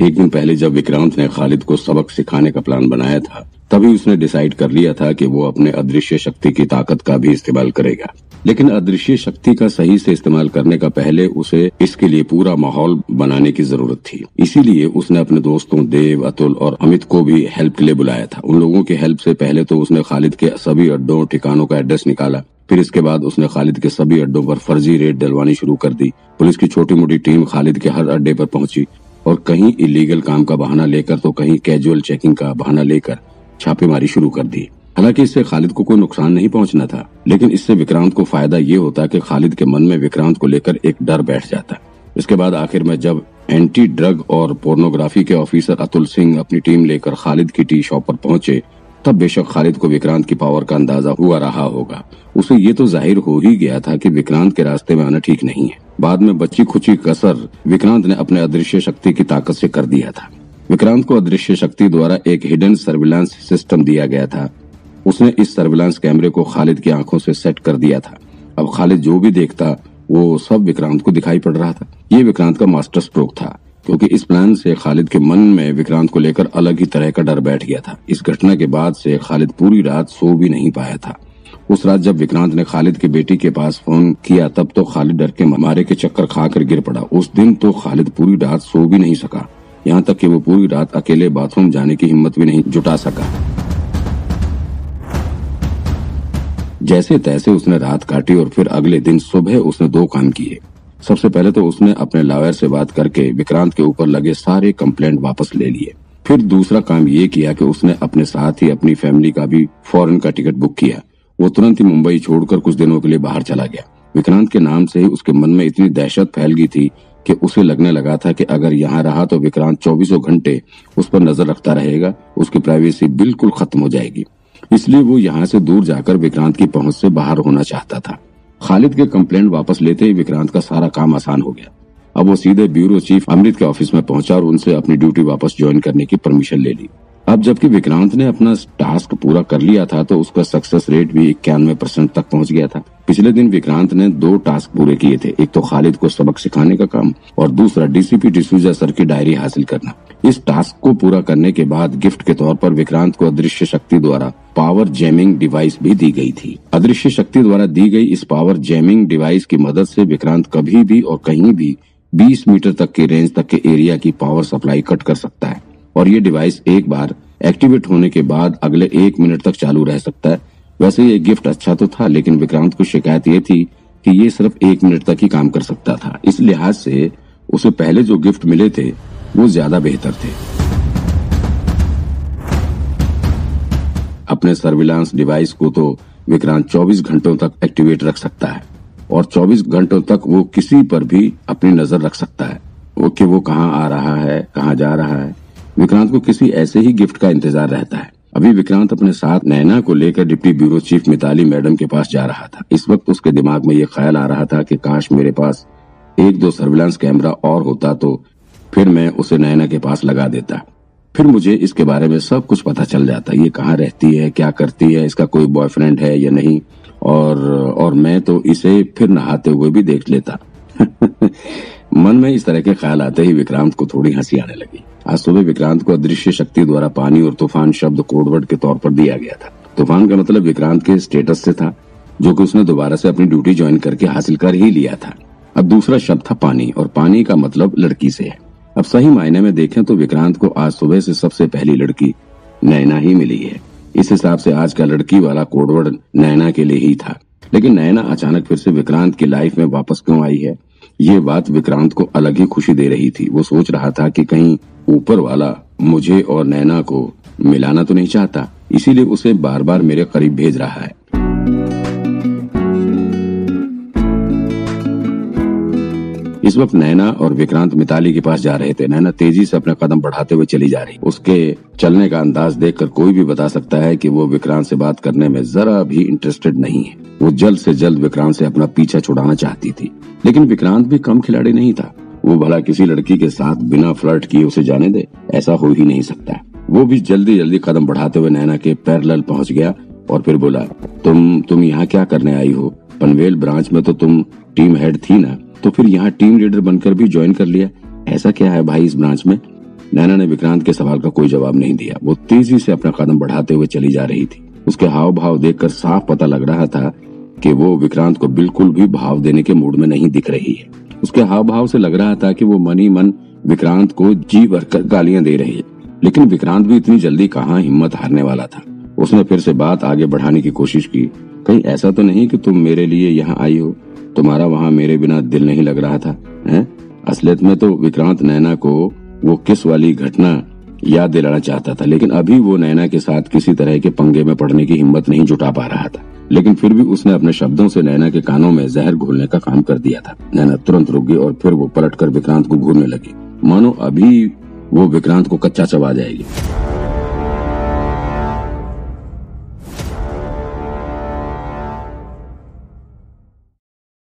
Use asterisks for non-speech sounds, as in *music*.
एक दिन पहले जब विक्रांत ने खालिद को सबक सिखाने का प्लान बनाया था, तभी उसने डिसाइड कर लिया था कि वो अपने अदृश्य शक्ति की ताकत का भी इस्तेमाल करेगा। लेकिन अदृश्य शक्ति का सही से इस्तेमाल करने का पहले उसे इसके लिए पूरा माहौल बनाने की ज़रूरत थी। इसीलिए उसने अपने दोस्तों देव, अतुल और अमित को भी हेल्प के लिए बुलाया था। उन लोगों की हेल्प से पहले तो उसने खालिद के सभी अड्डों, ठिकानों का एड्रेस निकाला। फिर इसके बाद उसने खालिद के सभी अड्डों पर फर्जी रेड डलवानी शुरू कर दी। पुलिस की छोटी मोटी टीम खालिद के हर अड्डे पर पहुँची। और कहीं इलीगल काम का बहाना लेकर तो कहीं कैजुअल चेकिंग का बहाना लेकर छापेमारी शुरू कर दी। हालाँकि इससे खालिद को कोई नुकसान नहीं पहुँचना था, लेकिन इससे विक्रांत को फ़ायदा ये होता कि खालिद के मन में विक्रांत को लेकर एक डर बैठ जाता। इसके बाद आखिर में जब एंटी ड्रग और पोर्नोग्राफी के ऑफिसर अतुल सिंह अपनी टीम लेकर खालिद की टी शॉप पर पहुँचे, तब बेशक खालिद को विक्रांत की पावर का अंदाज़ा हुआ रहा होगा। उसे ये तो ज़ाहिर हो ही गया था कि विक्रांत के रास्ते में आना ठीक नहीं है। बाद में बच्ची खुची कसर विक्रांत ने अपने अदृश्य शक्ति की ताकत से कर दिया था। विक्रांत को अदृश्य शक्ति द्वारा एक हिडन सर्विलांस सिस्टम दिया गया था। उसने इस सर्विलांस कैमरे को खालिद की आँखों से सेट कर दिया था। अब खालिद जो भी देखता, वो सब विक्रांत को दिखाई पड़ रहा था। ये विक्रांत का मास्टर स्ट्रोक था, क्योंकि इस प्लान से खालिद के मन में विक्रांत को लेकर अलग ही तरह का डर बैठ गया था। इस घटना के बाद से खालिद पूरी रात सो भी नहीं पाया था। उस रात जब विक्रांत ने खालिद की बेटी के पास फ़ोन किया, तब तो खालिद डर के मारे के चक्कर खाकर गिर पड़ा। उस दिन तो खालिद पूरी रात सो भी नहीं सका। यहाँ तक कि वो पूरी रात अकेले बाथरूम जाने की हिम्मत भी नहीं जुटा सका। जैसे तैसे उसने रात काटी और फिर अगले दिन सुबह उसने दो काम किए। सबसे पहले तो उसने अपने लॉयर से बात करके विक्रांत के ऊपर लगे सारे कंप्लेंट वापस ले लिए। फिर दूसरा काम ये किया कि उसने अपने साथ ही अपनी फैमिली का भी फॉरेन का टिकट बुक किया। वो तुरंत ही मुंबई छोड़कर कुछ दिनों के लिए बाहर चला गया। विक्रांत के नाम से ही उसके मन में इतनी दहशत फैल गई थी कि उसे लगने लगा था कि अगर यहाँ रहा तो विक्रांत चौबीसों घंटे उस पर नज़र रखता रहेगा, उसकी प्राइवेसी बिल्कुल खत्म हो जाएगी। इसलिए वो यहाँ से दूर जाकर विक्रांत की पहुँच से बाहर होना चाहता था। खालिद के कंप्लेंट वापस लेते ही विक्रांत का सारा काम आसान हो गया। अब वो सीधे ब्यूरो चीफ अमृत के ऑफ़िस में पहुँचा और उनसे अपनी ड्यूटी वापस ज्वाइन करने की परमिशन ले ली। अब जबकि विक्रांत ने अपना टास्क पूरा कर लिया था तो उसका सक्सेस रेट भी इक्यानवे परसेंट तक पहुँच गया था। पिछले दिन विक्रांत ने दो टास्क पूरे किए थे, एक तो खालिद को सबक सिखाने का काम और दूसरा डीसीपी डिसूजा सर की डायरी हासिल करना। इस टास्क को पूरा करने के बाद गिफ्ट के तौर पर विक्रांत को अदृश्य शक्ति द्वारा पावर जैमिंग डिवाइस भी दी गई थी। अदृश्य शक्ति द्वारा दी गई इस पावर जैमिंग डिवाइस की मदद से विक्रांत कभी भी और कहीं भी 20 मीटर तक के रेंज तक के एरिया की पावर सप्लाई कट कर सकता है। और ये डिवाइस एक बार एक्टिवेट होने के बाद अगले एक मिनट तक चालू रह सकता है। वैसे ये गिफ्ट अच्छा तो था, लेकिन विक्रांत को शिकायत ये थी कि ये सिर्फ़ एक मिनट तक ही काम कर सकता था। इस लिहाज से उसे पहले जो गिफ्ट मिले थे, वो ज़्यादा बेहतर थे। अपने सर्विलांस डिवाइस को तो विक्रांत 24 घंटों तक एक्टिवेट रख सकता है, और 24 घंटों तक वो किसी पर भी अपनी नज़र रख सकता है। वो कि वो कहाँ आ रहा है, कहाँ जा रहा है विक्रांत को किसी ऐसे ही गिफ्ट का इंतज़ार रहता है। अभी विक्रांत अपने साथ नैना को लेकर deputy bureau chief Mitali madam के पास जा रहा था। इस वक्त उसके दिमाग में ये ख्याल आ रहा था कि काश मेरे पास एक दो सर्विलांस कैमरा और होता तो फिर मैं उसे नैना के पास लगा देता। फिर मुझे इसके बारे में सब कुछ पता चल जाता। ये कहाँ रहती है, क्या करती है, इसका कोई बॉयफ्रेंड है या नहीं? और और मैं तो इसे फिर नहाते हुए भी देख लेता। *laughs* मन में इस तरह के ख्याल आते ही विक्रांत को थोड़ी हँसी आने लगी। आज सुबह विक्रांत को अदृश्य शक्ति द्वारा पानी और तूफ़ान शब्द कोडवर्ड के तौर पर दिया गया था। तूफ़ान का मतलब विक्रांत के स्टेटस से था, जो कि उसने दोबारा से अपनी ड्यूटी ज्वाइन करके हासिल कर ही लिया था। अब दूसरा शब्द था पानी, और पानी का मतलब लड़की से है। अब सही मायने में देखें तो विक्रांत को आज सुबह से सबसे पहली लड़की नैना ही मिली है। इस हिसाब से आज का लड़की वाला कोडवर्ड नैना के लिए ही था। लेकिन नैना अचानक फिर से विक्रांत की लाइफ में वापस क्यों आई है? ये बात विक्रांत को अलग ही खुशी दे रही थी। वो सोच रहा था कि कहीं ऊपर वाला मुझे और नैना को मिलाना तो नहीं चाहता, इसीलिए उसे बार बार मेरे करीब भेज रहा है। इस वक्त नैना और विक्रांत मिताली के पास जा रहे थे। नैना तेज़ी से अपना कदम बढ़ाते हुए चली जा रही। उसके चलने का अंदाज देखकर कोई भी बता सकता है कि वो विक्रांत से बात करने में जरा भी इंटरेस्टेड नहीं है। वो जल्द से जल्द विक्रांत से अपना पीछा छुड़ाना चाहती थी। लेकिन विक्रांत भी कम खिलाड़ी नहीं था। वो भला किसी लड़की के साथ बिना फ्लर्ट किए उसे जाने दे, ऐसा हो ही नहीं सकता। वो भी जल्दी जल्दी कदम बढ़ाते हुए नैना के पैरल पहुँच गया और फिर बोला, तुम तुम यहाँ क्या करने आई हो? पनवेल ब्रांच में तो तुम टीम हेड थी ना तो फिर यहाँ टीम लीडर बनकर भी ज्वाइन कर लिया। ऐसा क्या है भाई इस ब्रांच में? नैना ने विक्रांत के सवाल का कोई जवाब नहीं दिया। वो तेज़ी से अपना कदम बढ़ाते हुए चली जा रही थी। उसके हाव भाव देखकर साफ़ पता लग रहा था कि वो विक्रांत को बिल्कुल भी भाव देने के मूड में नहीं दिख रही है। उसके हाव भाव से लग रहा था कि वो मनी मन विक्रांत को जी भर कर गालियाँ दे रही है। लेकिन विक्रांत भी इतनी जल्दी कहाँ हिम्मत हारने वाला था। उसने फिर से बात आगे बढ़ाने की कोशिश की। कहीं ऐसा तो नहीं कि तुम मेरे लिए यहाँ आई हो। तुम्हारा वहाँ मेरे बिना दिल नहीं लग रहा था? असलियत में तो विक्रांत नैना को वो किस वाली घटना याद दिलाना चाहता था। लेकिन अभी वो नैना के साथ किसी तरह के पंगे में पड़ने की हिम्मत नहीं जुटा पा रहा था। लेकिन फिर भी उसने अपने शब्दों से नैना के कानों में जहर घोलने का काम कर दिया था। नैना तुरंत रुक गई और फिर वो पलटकर विक्रांत को घूरने लगी। मानो अभी वो विक्रांत को कच्चा चबा जाएगी।